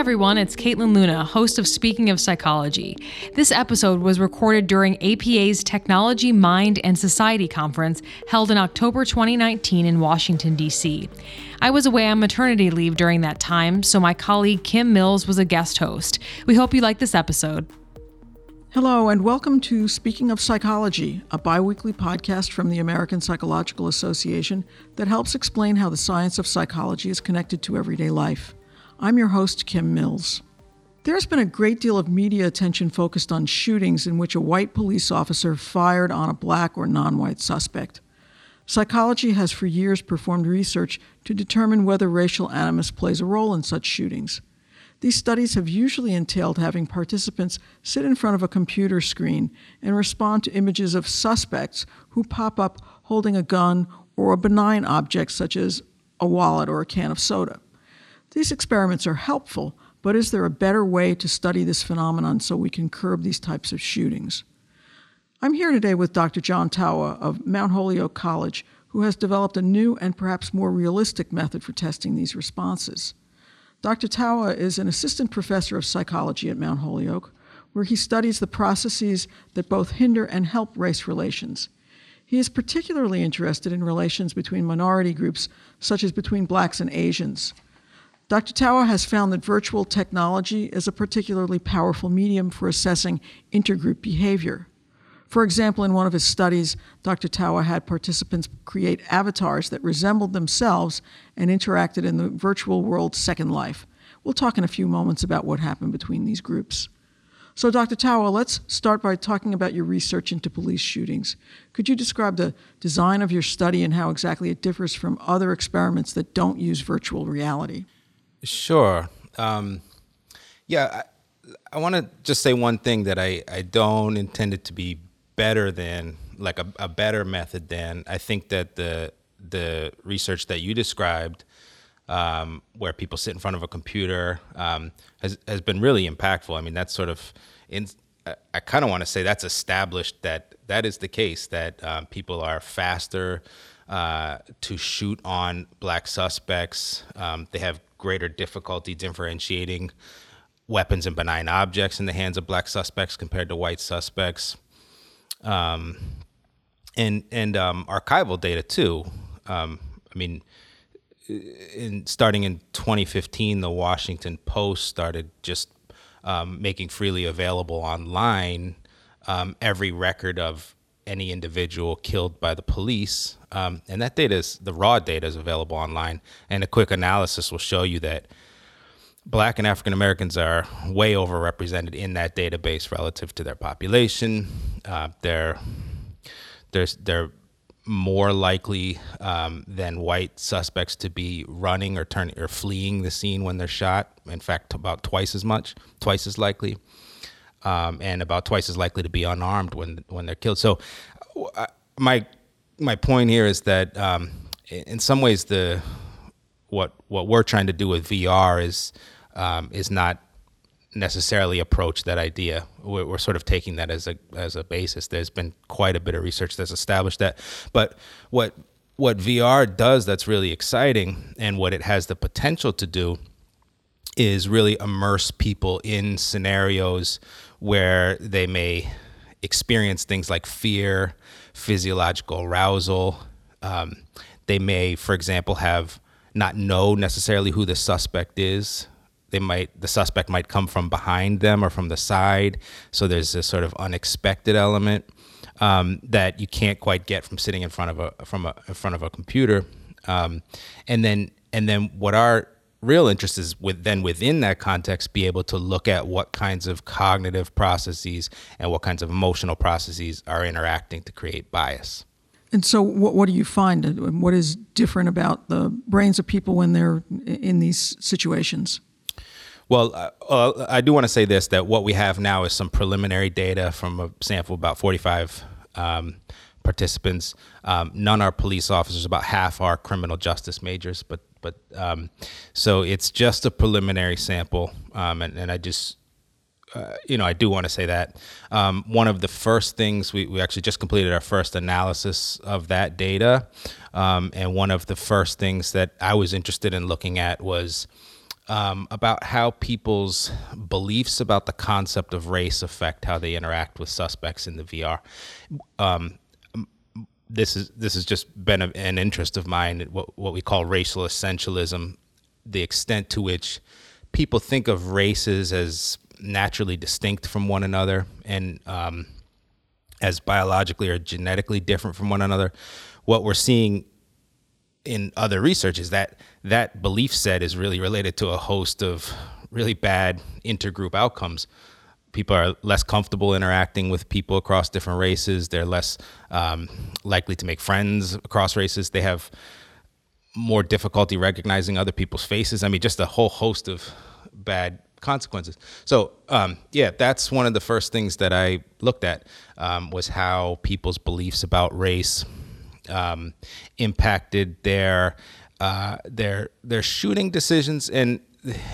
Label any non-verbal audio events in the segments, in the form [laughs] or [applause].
everyone, it's Kaitlin Luna, host of Speaking of Psychology. This episode was recorded during APA's Technology, Mind, and Society conference held in October 2019 in Washington, D.C. I was away on maternity leave during that time, so my colleague Kim Mills was a guest host. We hope you like this episode. Hello, and welcome to Speaking of Psychology, a bi weekly podcast from the American Psychological Association that helps explain how the science of psychology is connected to everyday life. I'm your host, Kim Mills. There's been a great deal of media attention focused on shootings in which a white police officer fired on a black or non white suspect. Psychology has for years performed research to determine whether racial animus plays a role in such shootings. These studies have usually entailed having participants sit in front of a computer screen and respond to images of suspects who pop up holding a gun or a benign object such as a wallet or a can of soda. These experiments are helpful, but is there a better way to study this phenomenon so we can curb these types of shootings? I'm here today with Dr. John Tawa of Mount Holyoke College, who has developed a new and perhaps more realistic method for testing these responses. Dr. Tawa is an assistant professor of psychology at Mount Holyoke, where he studies the processes that both hinder and help race relations. He is particularly interested in relations between minority groups, such as between blacks and Asians. Dr. Tawa has found that virtual technology is a particularly powerful medium for assessing intergroup behavior. For example, in one of his studies, Dr. Tawa had participants create avatars that resembled themselves and interacted in the virtual world Second Life. We'll talk in a few moments about what happened between these groups. So, Dr. Tawa, let's start by talking about your research into police shootings. Could you describe the design of your study and how exactly it differs from other experiments that don't use virtual reality? Sure. Um, yeah, I, I want to just say one thing that I, I don't intend it to be better than, like a, a better method than. I think that the the research that you described, um, where people sit in front of a computer, um, has has been really impactful. I mean, that's sort of in. I, I kind of want to say that's established that that is the case that um, people are faster uh, to shoot on black suspects. Um, they have greater difficulty differentiating weapons and benign objects in the hands of black suspects compared to white suspects. Um, and and um, archival data too. Um, I mean, in starting in 2015, the Washington Post started just um, making freely available online um, every record of any individual killed by the police. Um, and that data is the raw data is available online. And a quick analysis will show you that black and African Americans are way overrepresented in that database relative to their population. Uh, they're, they're, they're more likely um, than white suspects to be running or turning or fleeing the scene when they're shot. In fact, about twice as much, twice as likely um, and about twice as likely to be unarmed when when they're killed. So, uh, my my point here is that um, in some ways the what what we're trying to do with VR is um, is not necessarily approach that idea. We're, we're, sort of taking that as a as a basis. There's been quite a bit of research that's established that, but what what VR does that's really exciting, and what it has the potential to do, is really immerse people in scenarios where they may experience things like fear, physiological arousal. Um, they may, for example, have not know necessarily who the suspect is. They might the suspect might come from behind them or from the side, so there's this sort of unexpected element um, that you can't quite get from sitting in front of a from a in front of a computer. Um, and then and then what our real interest is with then within that context be able to look at what kinds of cognitive processes and what kinds of emotional processes are interacting to create bias. And so, what, what do you find? And what is different about the brains of people when they're in these situations? Well, uh, I do want to say this that what we have now is some preliminary data from a sample of about 45 um, participants. Um, none are police officers, about half are criminal justice majors, but but um, so it's just a preliminary sample, um, and, and I just uh, you know, I do want to say that um, one of the first things we, we actually just completed our first analysis of that data, um, and one of the first things that I was interested in looking at was um, about how people's beliefs about the concept of race affect how they interact with suspects in the VR. This is this has just been a, an interest of mine. What what we call racial essentialism, the extent to which people think of races as naturally distinct from one another and um, as biologically or genetically different from one another. What we're seeing in other research is that that belief set is really related to a host of really bad intergroup outcomes. People are less comfortable interacting with people across different races. They're less um, likely to make friends across races. They have more difficulty recognizing other people's faces. I mean, just a whole host of bad consequences. So, um, yeah, that's one of the first things that I looked at um, was how people's beliefs about race um, impacted their uh, their their shooting decisions. And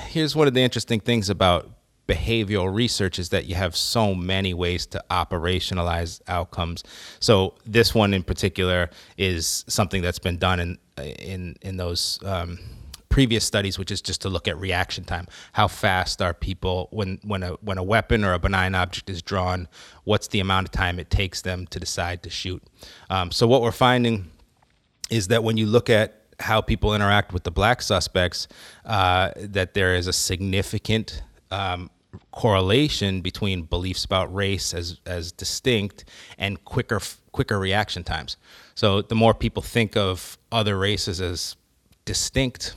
here's one of the interesting things about behavioral research is that you have so many ways to operationalize outcomes. So this one in particular is something that's been done in in in those um, previous studies, which is just to look at reaction time. How fast are people when when a when a weapon or a benign object is drawn? What's the amount of time it takes them to decide to shoot? Um, so what we're finding is that when you look at how people interact with the black suspects, uh, that there is a significant um, correlation between beliefs about race as as distinct and quicker quicker reaction times. So the more people think of other races as distinct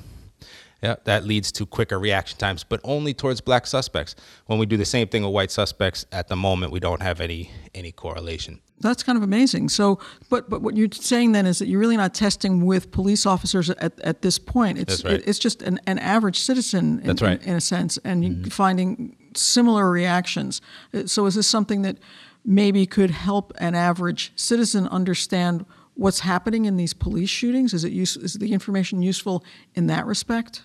yeah, that leads to quicker reaction times, but only towards black suspects. When we do the same thing with white suspects, at the moment we don't have any any correlation. That's kind of amazing. So, but but what you're saying then is that you're really not testing with police officers at, at this point. It's That's right. it's just an, an average citizen. In, That's right. in, in a sense, and mm-hmm. finding similar reactions. Uh, so, is this something that maybe could help an average citizen understand? What's happening in these police shootings? Is it use, is the information useful in that respect?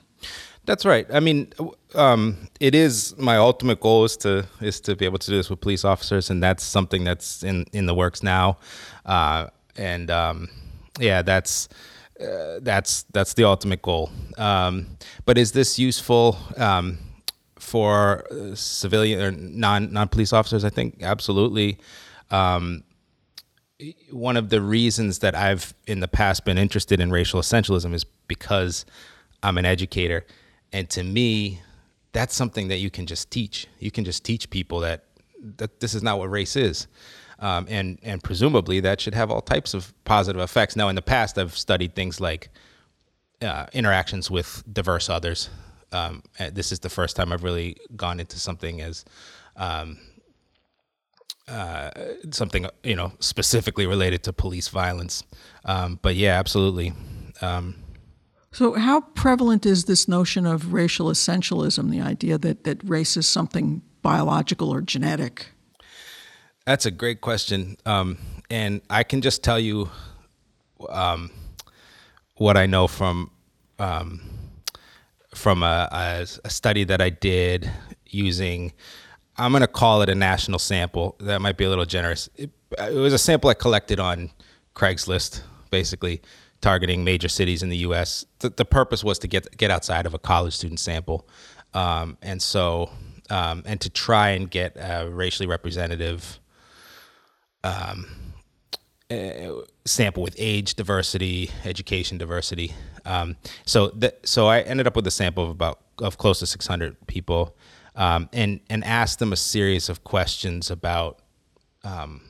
That's right. I mean, um, it is my ultimate goal is to is to be able to do this with police officers, and that's something that's in in the works now. Uh, and um, yeah, that's uh, that's that's the ultimate goal. Um, but is this useful um, for civilian or non non police officers? I think absolutely. Um, one of the reasons that I've in the past been interested in racial essentialism is because I'm an educator and to me, that's something that you can just teach. You can just teach people that that this is not what race is. Um, and and presumably that should have all types of positive effects. Now, in the past, I've studied things like uh, interactions with diverse others. Um, this is the first time I've really gone into something as um, uh, something you know specifically related to police violence. Um, but yeah, absolutely. Um, so, how prevalent is this notion of racial essentialism, the idea that, that race is something biological or genetic? That's a great question. Um, and I can just tell you um, what I know from um, from a, a, a, study that I did using, I'm going to call it a national sample. That might be a little generous. It, it was a sample I collected on Craigslist, basically targeting major cities in the U.S. The, the purpose was to get get outside of a college student sample, um, and so um, and to try and get a racially representative um, uh, sample with age diversity, education diversity. Um, so that so I ended up with a sample of about of close to 600 people, um, and and asked them a series of questions about um,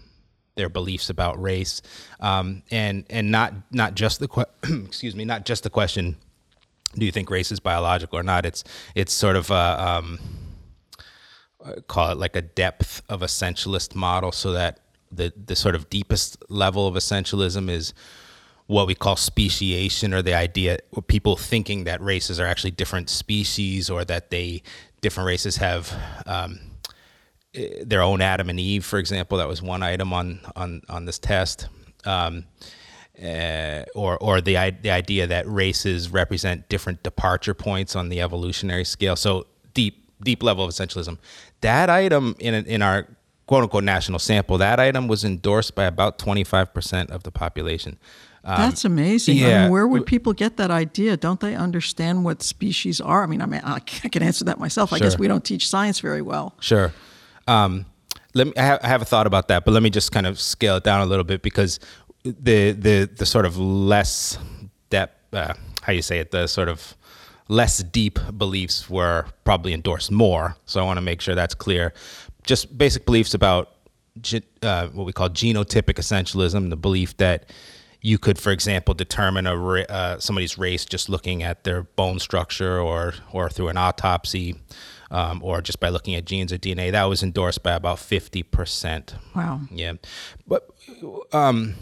their beliefs about race, um, and and not not just the que- [clears throat] excuse me, not just the question, do you think race is biological or not? It's it's sort of a, um, call it like a depth of essentialist model, so that the the sort of deepest level of essentialism is what we call speciation or the idea of people thinking that races are actually different species or that they different races have um, their own Adam and Eve, for example. That was one item on on on this test. Um, uh, or or the the idea that races represent different departure points on the evolutionary scale. So deep deep level of essentialism. That item in in our quote unquote national sample, that item was endorsed by about 25% of the population. Um, That's amazing. I mean, yeah. where would people get that idea? Don't they understand what species are? I mean, I mean, I can answer that myself. I guess we don't teach science very well. Sure. Um, let me. I have, I have a thought about that, but let me just kind of scale it down a little bit because the the the sort of less depth, uh, how you say it, the sort of less deep beliefs were probably endorsed more. So I want to make sure that's clear. Just basic beliefs about uh, what we call genotypic essentialism, the belief that you could, for example, determine a uh, somebody's race just looking at their bone structure or or through an autopsy, um, or just by looking at genes or DNA. That was endorsed by about fifty percent. Wow. Yeah, but um,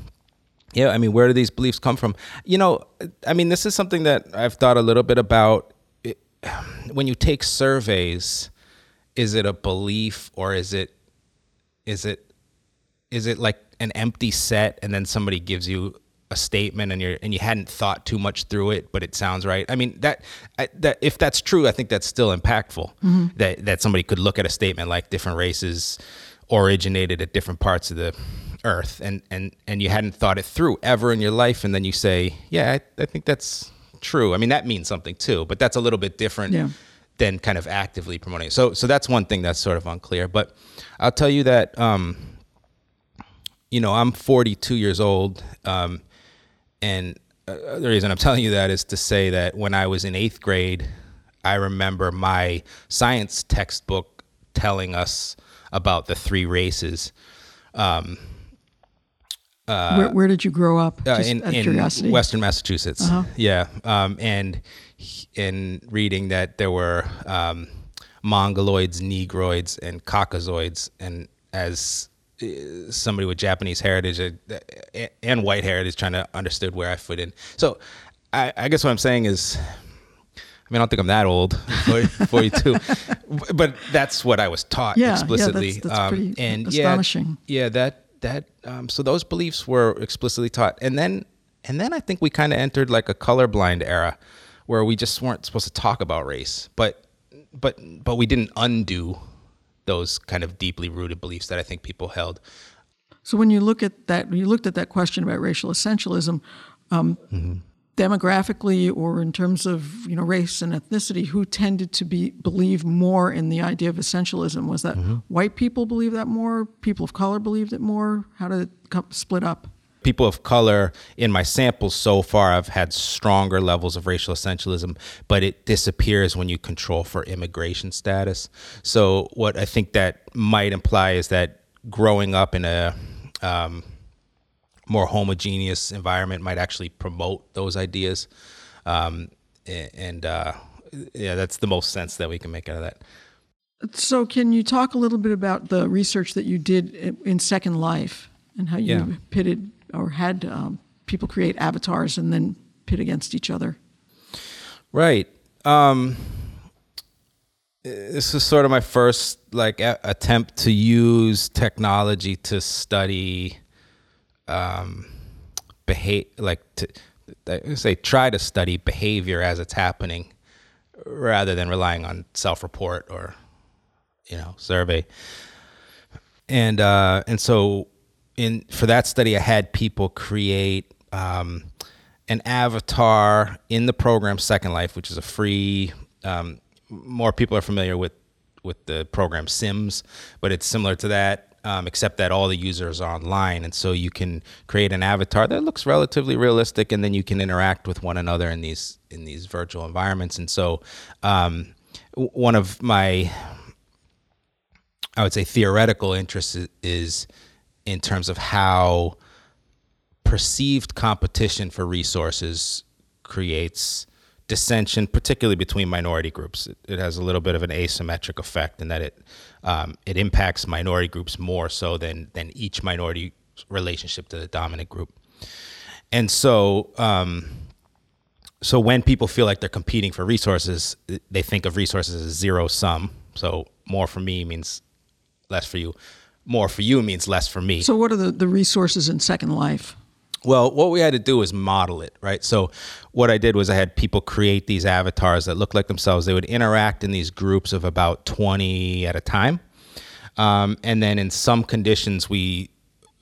yeah, I mean, where do these beliefs come from? You know, I mean, this is something that I've thought a little bit about. It, when you take surveys, is it a belief or is it is it is it like an empty set and then somebody gives you a statement and you're and you hadn't thought too much through it but it sounds right i mean that I, that if that's true i think that's still impactful that that somebody could look at a statement like different races originated at different parts of the earth and and and you hadn't thought it through ever in your life and then you say yeah i, I think that's true i mean that means something too but that's a little bit different Yeah. than kind of actively promoting it. so so that's one thing that's sort of unclear but i'll tell you that um you know, I'm 42 years old, um, and uh, the reason I'm telling you that is to say that when I was in eighth grade, I remember my science textbook telling us about the three races. Um, where, where did you grow up? uh, Just in, out of in curiosity. Western Massachusetts. Yeah, um, and in reading that there were um, mongoloids, negroids, and caucasoids, and as uh, somebody with Japanese heritage uh, and white heritage, trying to understood where I fit in. So, I, I guess what I'm saying is. I mean, I don't think I'm that old, [laughs] 40, 42, [laughs] but that's what I was taught Yeah, yeah, explicitly. that's- that's pretty and astonishing. Yeah, yeah, that that um, so those beliefs were explicitly taught, and then and then I think we kind of entered like a colorblind era, where we just weren't supposed to talk about race, but but but we didn't undo those kind of deeply rooted beliefs that I think people held. So when you look at that, when you looked at that question about racial essentialism, um, Mm-hmm. demographically or in terms of you know race and ethnicity, who tended to be believe more in the idea of essentialism? Was that Mm-hmm. white people believe that more? People of color believed it more? How did it split up? People of color in my samples so far have had stronger levels of racial essentialism, but it disappears when you control for immigration status. So what I think that might imply is that growing up in a um, more homogeneous environment might actually promote those ideas. Um, and uh, yeah, that's the most sense that we can make out of that. So can you talk a little bit about the research that you did in Second Life and how you Yeah. pitted or had um, people create avatars and then pit against each other? Right. Um, this is sort of my first like a- attempt to use technology to study um, like to say try to study behavior as it's happening rather than relying on self-report or you know survey and uh, and so in for that study, I had people create um, an avatar in the program Second Life, which is a free. Um, more people are familiar with with the program Sims, but it's similar to that, um, except that all the users are online, and so you can create an avatar that looks relatively realistic, and then you can interact with one another in these in these virtual environments. And so, um, one of my I would say theoretical interests i- is in terms of how perceived competition for resources creates dissension, particularly between minority groups. It, it has a little bit of an asymmetric effect in that it um, it impacts minority groups more so than than each minority relationship to the dominant group. And so, um, so when people feel like they're competing for resources, they think of resources as zero sum. So more for me means less for you. More for you means less for me. So what are the, the resources in Second Life? Well, what we had to do was model it, right? So, what I did was I had people create these avatars that looked like themselves. They would interact in these groups of about 20 at a time. Um, and then in some conditions, we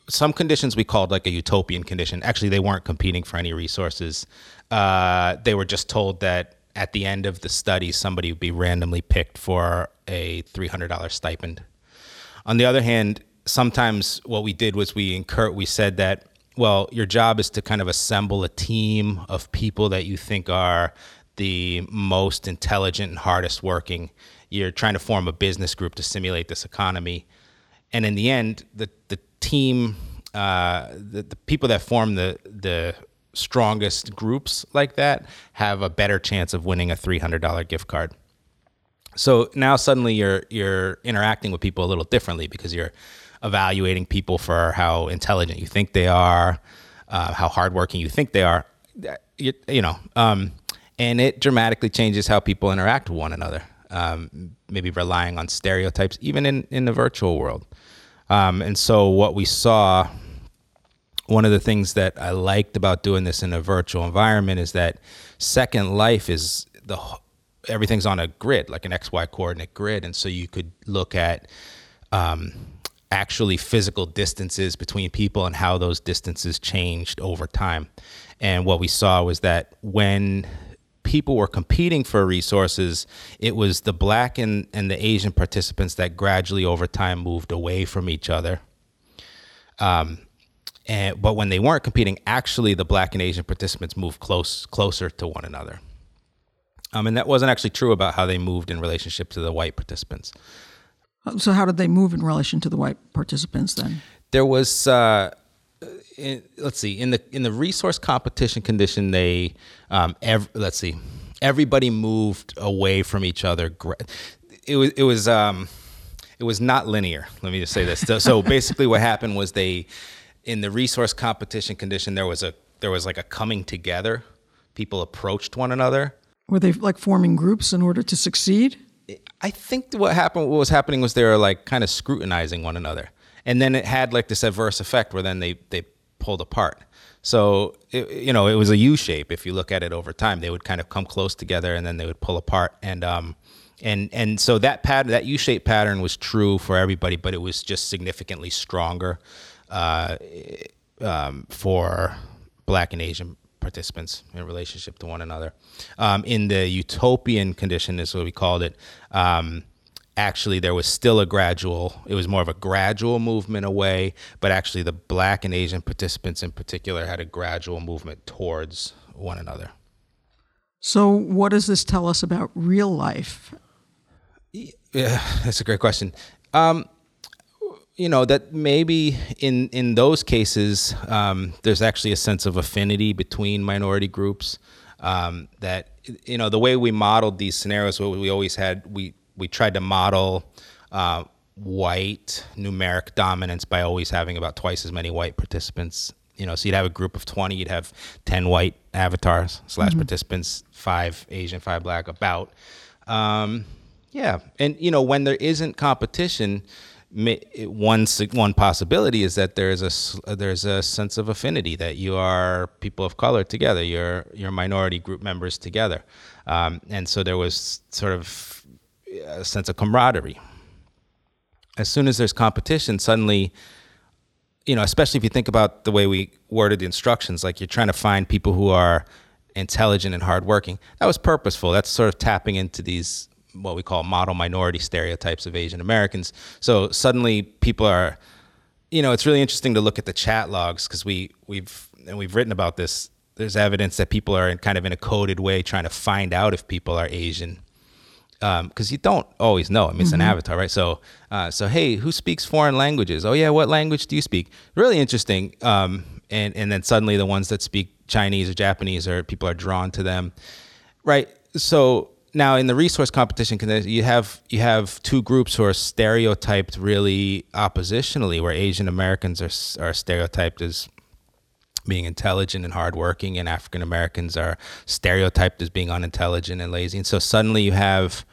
some conditions we called like a utopian condition. Actually, they weren't competing for any resources. Uh, they were just told that at the end of the study, somebody would be randomly picked for a $300 stipend. On the other hand, sometimes what we did was we incur we said that well, your job is to kind of assemble a team of people that you think are the most intelligent and hardest working. You're trying to form a business group to simulate this economy. And in the end, the, the team, uh, the, the people that form the, the strongest groups like that have a better chance of winning a $300 gift card. So now suddenly you're you're interacting with people a little differently because you're evaluating people for how intelligent you think they are, uh, how hardworking you think they are, you, you know, um, and it dramatically changes how people interact with one another. Um, maybe relying on stereotypes, even in in the virtual world. Um, and so what we saw, one of the things that I liked about doing this in a virtual environment is that Second Life is the everything's on a grid, like an XY coordinate grid, and so you could look at um, actually physical distances between people and how those distances changed over time. And what we saw was that when people were competing for resources, it was the black and, and the Asian participants that gradually over time moved away from each other. Um, and, but when they weren't competing, actually the black and Asian participants moved close closer to one another. Um, and that wasn't actually true about how they moved in relationship to the white participants. So, how did they move in relation to the white participants then? There was, uh, in, let's see, in the in the resource competition condition, they, um, ev- let's see, everybody moved away from each other. It was it was um, it was not linear. Let me just say this. So, so [laughs] basically, what happened was they, in the resource competition condition, there was a there was like a coming together. People approached one another. Were they like forming groups in order to succeed? I think what happened, what was happening was they were like kind of scrutinizing one another, and then it had like this adverse effect where then they they pulled apart. So it, you know, it was a U shape. If you look at it over time, they would kind of come close together and then they would pull apart. And um, and and so that pattern, that U shaped pattern, was true for everybody, but it was just significantly stronger uh, um, for Black and Asian participants in relationship to one another. Um, in the utopian condition, is what we called it. Um, actually, there was still a gradual. It was more of a gradual movement away, but actually, the black and Asian participants in particular had a gradual movement towards one another. So, what does this tell us about real life? Yeah, [laughs] that's a great question. Um, you know that maybe in in those cases um, there's actually a sense of affinity between minority groups um, that you know the way we modeled these scenarios we always had we we tried to model uh, white numeric dominance by always having about twice as many white participants you know so you'd have a group of 20 you'd have 10 white avatars slash mm-hmm. participants five asian five black about um, yeah and you know when there isn't competition one one possibility is that there is a there's a sense of affinity that you are people of color together, you're you're minority group members together, um, and so there was sort of a sense of camaraderie. As soon as there's competition, suddenly, you know, especially if you think about the way we worded the instructions, like you're trying to find people who are intelligent and hardworking. That was purposeful. That's sort of tapping into these what we call model minority stereotypes of Asian Americans. So suddenly people are, you know, it's really interesting to look at the chat logs because we we've and we've written about this. There's evidence that people are in kind of in a coded way trying to find out if people are Asian because um, you don't always know. I mean, it's mm-hmm. an avatar, right? So, uh, so hey, who speaks foreign languages? Oh yeah, what language do you speak? Really interesting. Um, and and then suddenly the ones that speak Chinese or Japanese or people are drawn to them, right? So now in the resource competition you have you have two groups who are stereotyped really oppositionally where asian americans are, are stereotyped as being intelligent and hardworking and african americans are stereotyped as being unintelligent and lazy. And so suddenly you have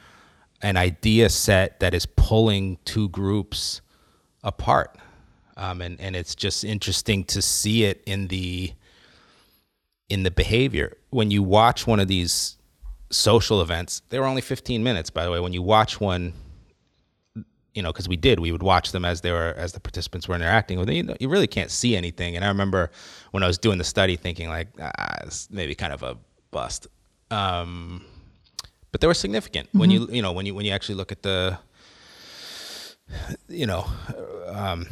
an idea set that is pulling two groups apart. Um, and, and it's just interesting to see it in the in the behavior. When you watch one of these social events. They were only 15 minutes, by the way. When you watch one, you know, because we did, we would watch them as they were as the participants were interacting with. You, know, you really can't see anything. And I remember when I was doing the study, thinking like, ah, it's maybe kind of a bust. Um, but they were significant mm-hmm. when you you know when you when you actually look at the you know um,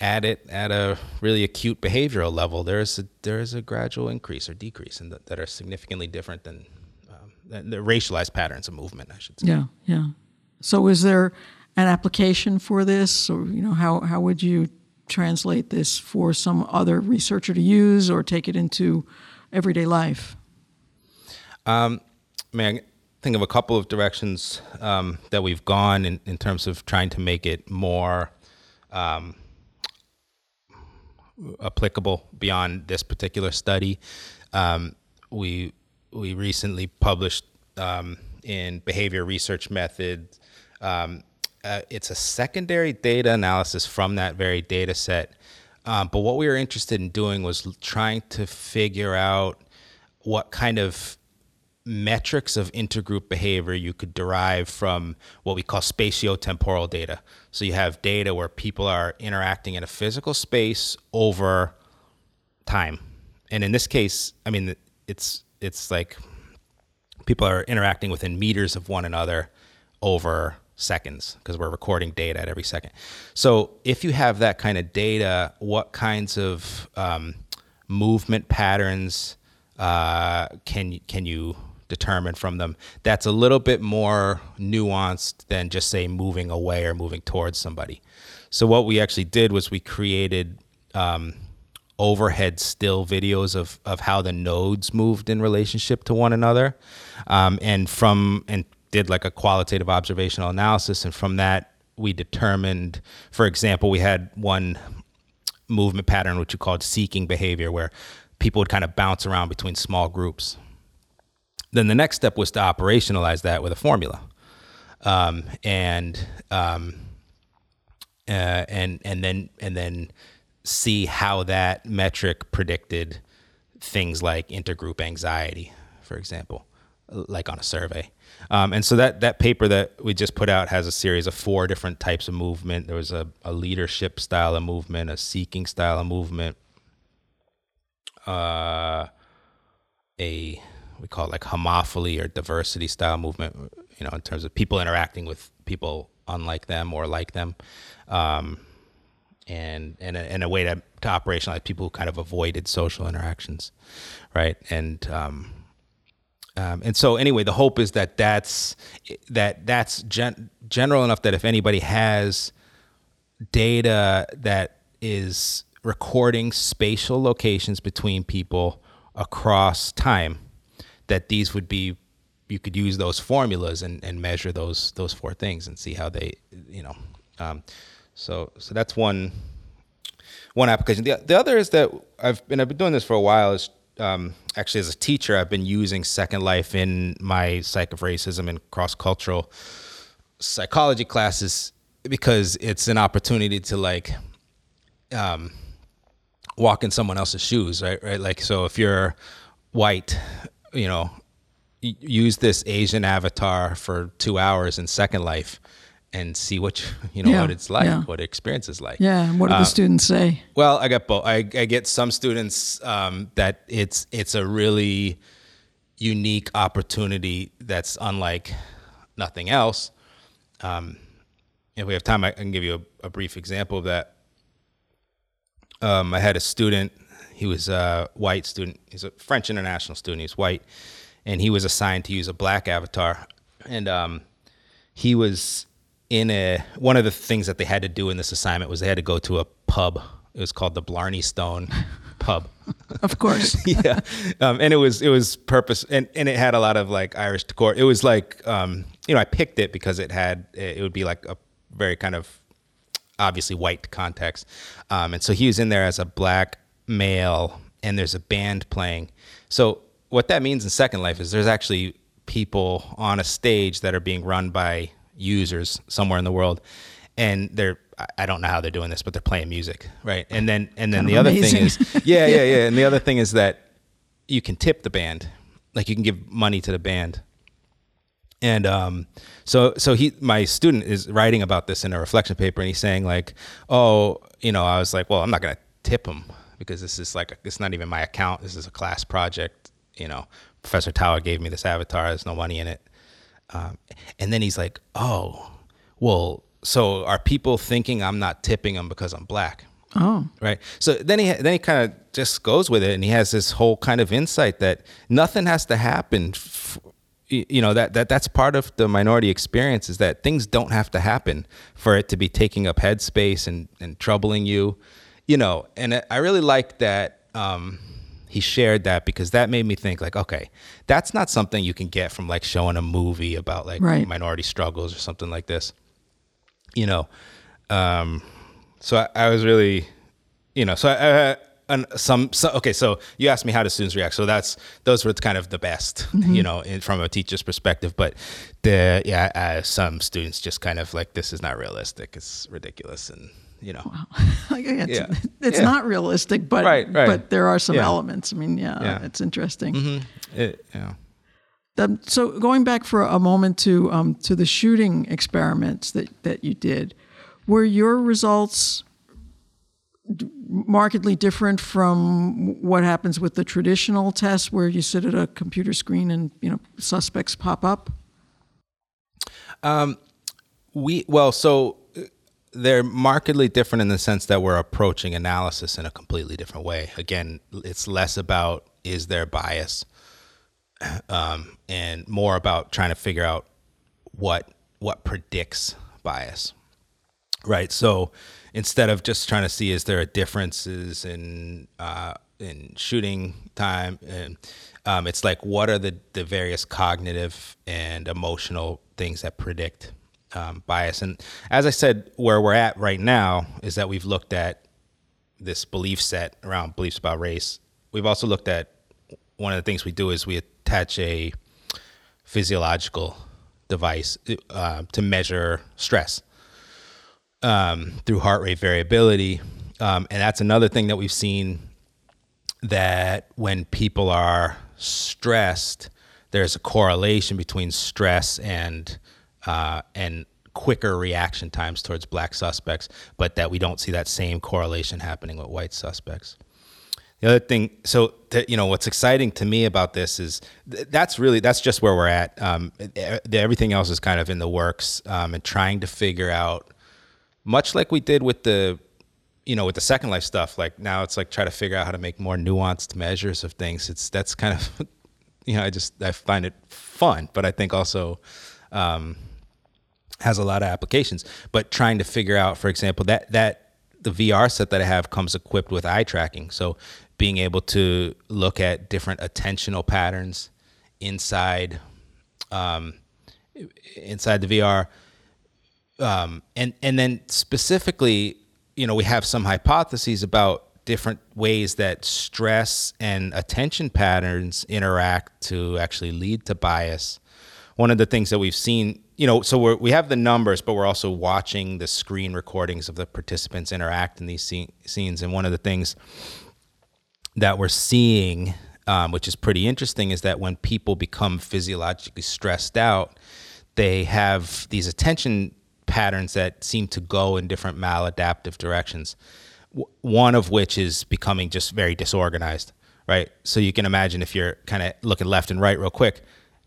at it at a really acute behavioral level there's a there's a gradual increase or decrease in the, that are significantly different than the racialized patterns of movement I should say. Yeah yeah. So is there an application for this? Or you know how how would you translate this for some other researcher to use or take it into everyday life? Um, man, think of a couple of directions um, that we've gone in, in terms of trying to make it more um, applicable beyond this particular study. Um, we we recently published um, in Behavior Research Methods. Um, uh, it's a secondary data analysis from that very data set. Um, but what we were interested in doing was trying to figure out what kind of metrics of intergroup behavior you could derive from what we call spatiotemporal data. So you have data where people are interacting in a physical space over time. And in this case, I mean it's it's like people are interacting within meters of one another over seconds because we're recording data at every second. So if you have that kind of data, what kinds of um, movement patterns uh, can can you determine from them that's a little bit more nuanced than just say moving away or moving towards somebody. So what we actually did was we created um, overhead still videos of of how the nodes moved in relationship to one another, um, and from and did like a qualitative observational analysis, and from that we determined, for example, we had one movement pattern which we called seeking behavior, where people would kind of bounce around between small groups. Then the next step was to operationalize that with a formula, um, and um, uh, and and then and then see how that metric predicted things like intergroup anxiety, for example, like on a survey. Um, and so that that paper that we just put out has a series of four different types of movement. There was a, a leadership style of movement, a seeking style of movement, uh, a we call it like homophily or diversity style movement, you know, in terms of people interacting with people unlike them or like them. Um, and and a, and a way to, to operationalize people who kind of avoided social interactions, right? And um, um, and so anyway, the hope is that that's that that's gen- general enough that if anybody has data that is recording spatial locations between people across time, that these would be you could use those formulas and, and measure those those four things and see how they you know um, so so that's one one application. The, the other is that I've been I've been doing this for a while. Is um, actually as a teacher I've been using Second Life in my psych of racism and cross cultural psychology classes because it's an opportunity to like um, walk in someone else's shoes right right? Like so if you're white you know, use this Asian avatar for two hours in Second Life and see what you, [laughs] you know yeah, what it's like, yeah. what experience is like. Yeah, and what do um, the students say? Well, I got both. I, I get some students um, that it's it's a really unique opportunity that's unlike nothing else. Um, if we have time, I can give you a, a brief example of that. Um, I had a student he was a white student. He's a French international student. He's white, and he was assigned to use a black avatar. And um, he was in a one of the things that they had to do in this assignment was they had to go to a pub. It was called the Blarney Stone [laughs] pub. Of course. [laughs] yeah. Um, and it was it was purpose and, and it had a lot of like Irish decor. It was like um, you know, I picked it because it had it would be like a very kind of obviously white context. Um, and so he was in there as a black male and there's a band playing. So what that means in Second Life is there's actually people on a stage that are being run by users somewhere in the world and they're I don't know how they're doing this, but they're playing music, right? And then and then kind the other amazing. thing is [laughs] yeah, yeah, yeah. And the other thing is that you can tip the band. Like you can give money to the band. And um, so so he my student is writing about this in a reflection paper, and he's saying like, oh, you know, I was like, well, I'm not gonna tip him because this is like it's not even my account. This is a class project. You know, Professor Tawa gave me this avatar. There's no money in it. Um, and then he's like, oh, well, so are people thinking I'm not tipping them because I'm black? Oh, right. So then he then he kind of just goes with it, and he has this whole kind of insight that nothing has to happen. F- you know that that that's part of the minority experience is that things don't have to happen for it to be taking up headspace and and troubling you, you know. And I really like that. Um, he shared that because that made me think like okay that's not something you can get from like showing a movie about like Right. minority struggles or something like this. You know um so i, I was really you know so i, I and some so, okay so you asked me how do students react. So that's those were kind of the best you know in, from a teacher's perspective. But the yeah uh, some students just kind of like this is not realistic. It's ridiculous and you know Like, [laughs] it's, Yeah. it's Yeah. not realistic, but Right, right. but there are some Yeah. elements. I mean, yeah, it's interesting. it, yeah Um, so going back for a moment to um, to the shooting experiments that, that you did, were your results d- markedly different from what happens with the traditional tests, where you sit at a computer screen and you know suspects pop up? We well, so they're markedly different in the sense that we're approaching analysis in a completely different way. Again, it's less about is there bias, [clears throat] um, and more about trying to figure out what what predicts bias. Right. So instead of just trying to see is there a differences in uh, in shooting time, and um, it's like what are the the various cognitive and emotional things that predict um, bias. And as I said, where we're at right now is that we've looked at this belief set around beliefs about race. We've also looked at one of the things we do is we attach a physiological device uh, to measure stress um, through heart rate variability. Um, and that's another thing that we've seen that when people are stressed, there's a correlation between stress and uh, and quicker reaction times towards black suspects, but that we don't see that same correlation happening with white suspects. The other thing, so th- you know, what's exciting to me about this is th- that's really that's just where we're at. Um, e- everything else is kind of in the works um, and trying to figure out, much like we did with the, you know, with the Second Life stuff. Like now, it's like try to figure out how to make more nuanced measures of things. It's that's kind of, [laughs] you know, I just I find it fun, but I think also. Um, has a lot of applications, but trying to figure out, for example, that that the VR set that I have comes equipped with eye tracking. So being able to look at different attentional patterns inside um, inside the VR, um, and and then specifically, you know, we have some hypotheses about different ways that stress and attention patterns interact to actually lead to bias. One of the things that we've seen, you know, so we're, we have the numbers, but we're also watching the screen recordings of the participants interact in these scene, scenes. And one of the things that we're seeing, um, which is pretty interesting, is that when people become physiologically stressed out, they have these attention patterns that seem to go in different maladaptive directions. W- one of which is becoming just very disorganized, right? So you can imagine if you're kind of looking left and right real quick,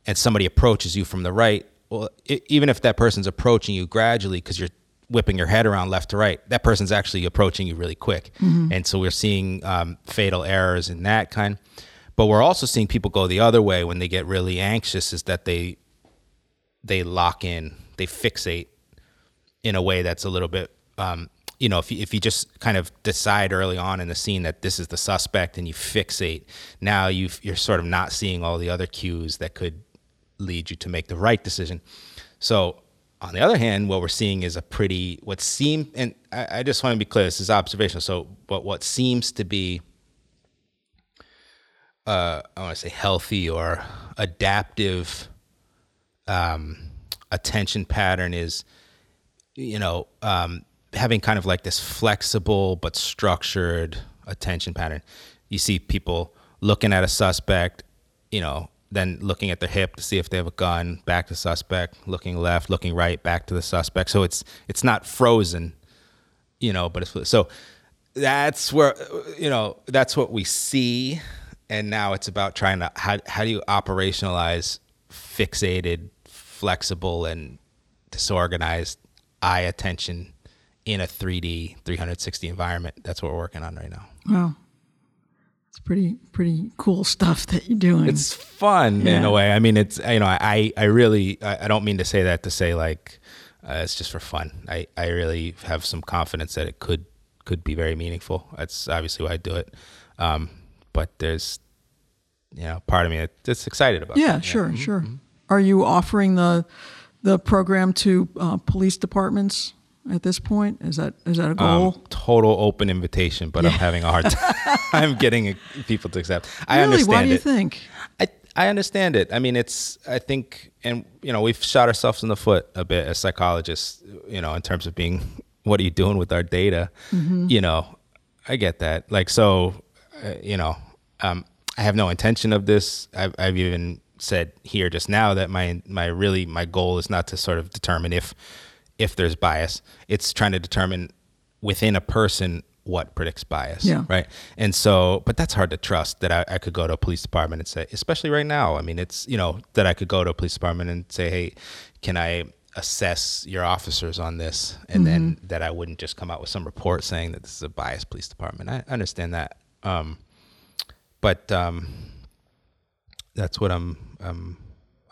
and somebody approaches you from the right, well, i even if that person's approaching you gradually because you're whipping your head around left to right, that person's actually approaching you really quick. And so we're seeing um, fatal errors in that kind. But we're also seeing people go the other way when they get really anxious, is that they they lock in, they fixate in a way that's a little bit, um, you know, if you, if you just kind of decide early on in the scene that this is the suspect and you fixate, now you you're sort of not seeing all the other cues that could lead you to make the right decision. So on the other hand, what we're seeing is a pretty what seem and I, I just want to be clear, this is observational. So but what seems to be uh, I want to say healthy or adaptive um, attention pattern is, you know, um, having kind of like this flexible but structured attention pattern. You see people looking at a suspect, you know, then looking at the hip to see if they have a gun, back to suspect, looking left, looking right, back to the suspect. So it's it's not frozen, you know, but it's so that's where you know that's what we see, and now it's about trying to how how do you operationalize fixated, flexible, and disorganized eye attention in a 3D 360 environment. That's what we're working on right now. Wow. Pretty pretty cool stuff that you're doing. It's fun Yeah. in a way. I mean, it's you know, I I really I I don't mean to say that to say like uh, it's just for fun. I I really have some confidence that it could could be very meaningful. That's obviously why I do it. Um, but there's you know part of me that's excited about. yeah, that. sure, sure. Are you offering the the program to uh, police departments at this point? Is that is that a goal? Um, total open invitation, but I'm having a hard time [laughs] [laughs] I'm getting people to accept. I really? understand Why do you it. think? I I understand it. I mean, it's I think, and you know, we've shot ourselves in the foot a bit as psychologists. You know, in terms of being, [laughs] what are you doing with our data? You know, I get that. Like, so, uh, you know, um, I have no intention of this. I've, I've even said here just now that my my really my goal is not to sort of determine if if there's bias. It's trying to determine within a person what predicts bias Yeah. right? And so but that's hard to trust that I, I could go to a police department and say especially right now. I mean it's you know that i could go to a police department and say hey can i assess your officers on this? And then that i wouldn't just come out with some report saying that this is a biased police department. I understand that. Um, but um, that's what i'm i'm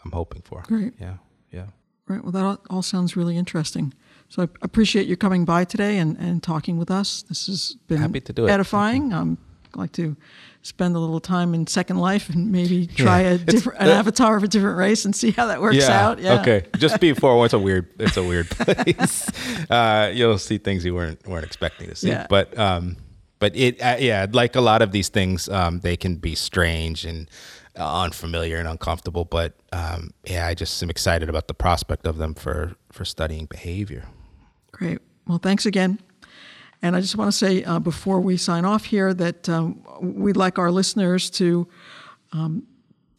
i'm hoping for. Great. yeah. Yeah Right. Well, that all, all sounds really interesting. So I appreciate you coming by today and, and talking with us. This has been Happy to do it. edifying. Um, I'd like to spend a little time in Second Life and maybe try Yeah. a different an avatar of a different race and see how that works out. Yeah. Okay. Just before, [laughs] it's a weird. It's a weird place. [laughs] uh, you'll see things you weren't weren't expecting to see. Yeah. But um, but it uh, yeah, like a lot of these things, um, they can be strange and unfamiliar and uncomfortable. But um, yeah, I just am excited about the prospect of them for for studying behavior. Great. Well, thanks again. And I just want to say uh, before we sign off here that um, we'd like our listeners to um,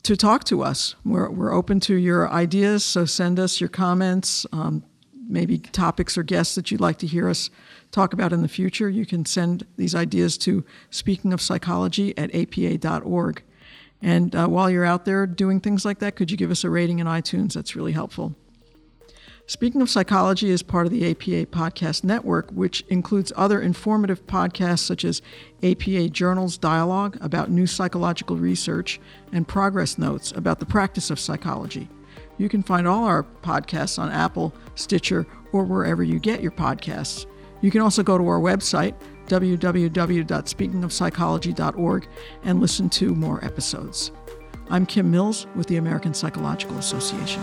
to talk to us. We're, we're open to your ideas, so send us your comments, um, maybe topics or guests that you'd like to hear us talk about in the future. You can send these ideas to speaking of psychology at apa.org. And uh, while you're out there doing things like that, could you give us a rating in iTunes? That's really helpful. Speaking of Psychology is part of the APA Podcast Network, which includes other informative podcasts such as APA Journals Dialogue about new psychological research and progress notes about the practice of psychology. You can find all our podcasts on Apple, Stitcher, or wherever you get your podcasts. You can also go to our website, www.speakingofpsychology.org, and listen to more episodes. I'm Kim Mills with the American Psychological Association.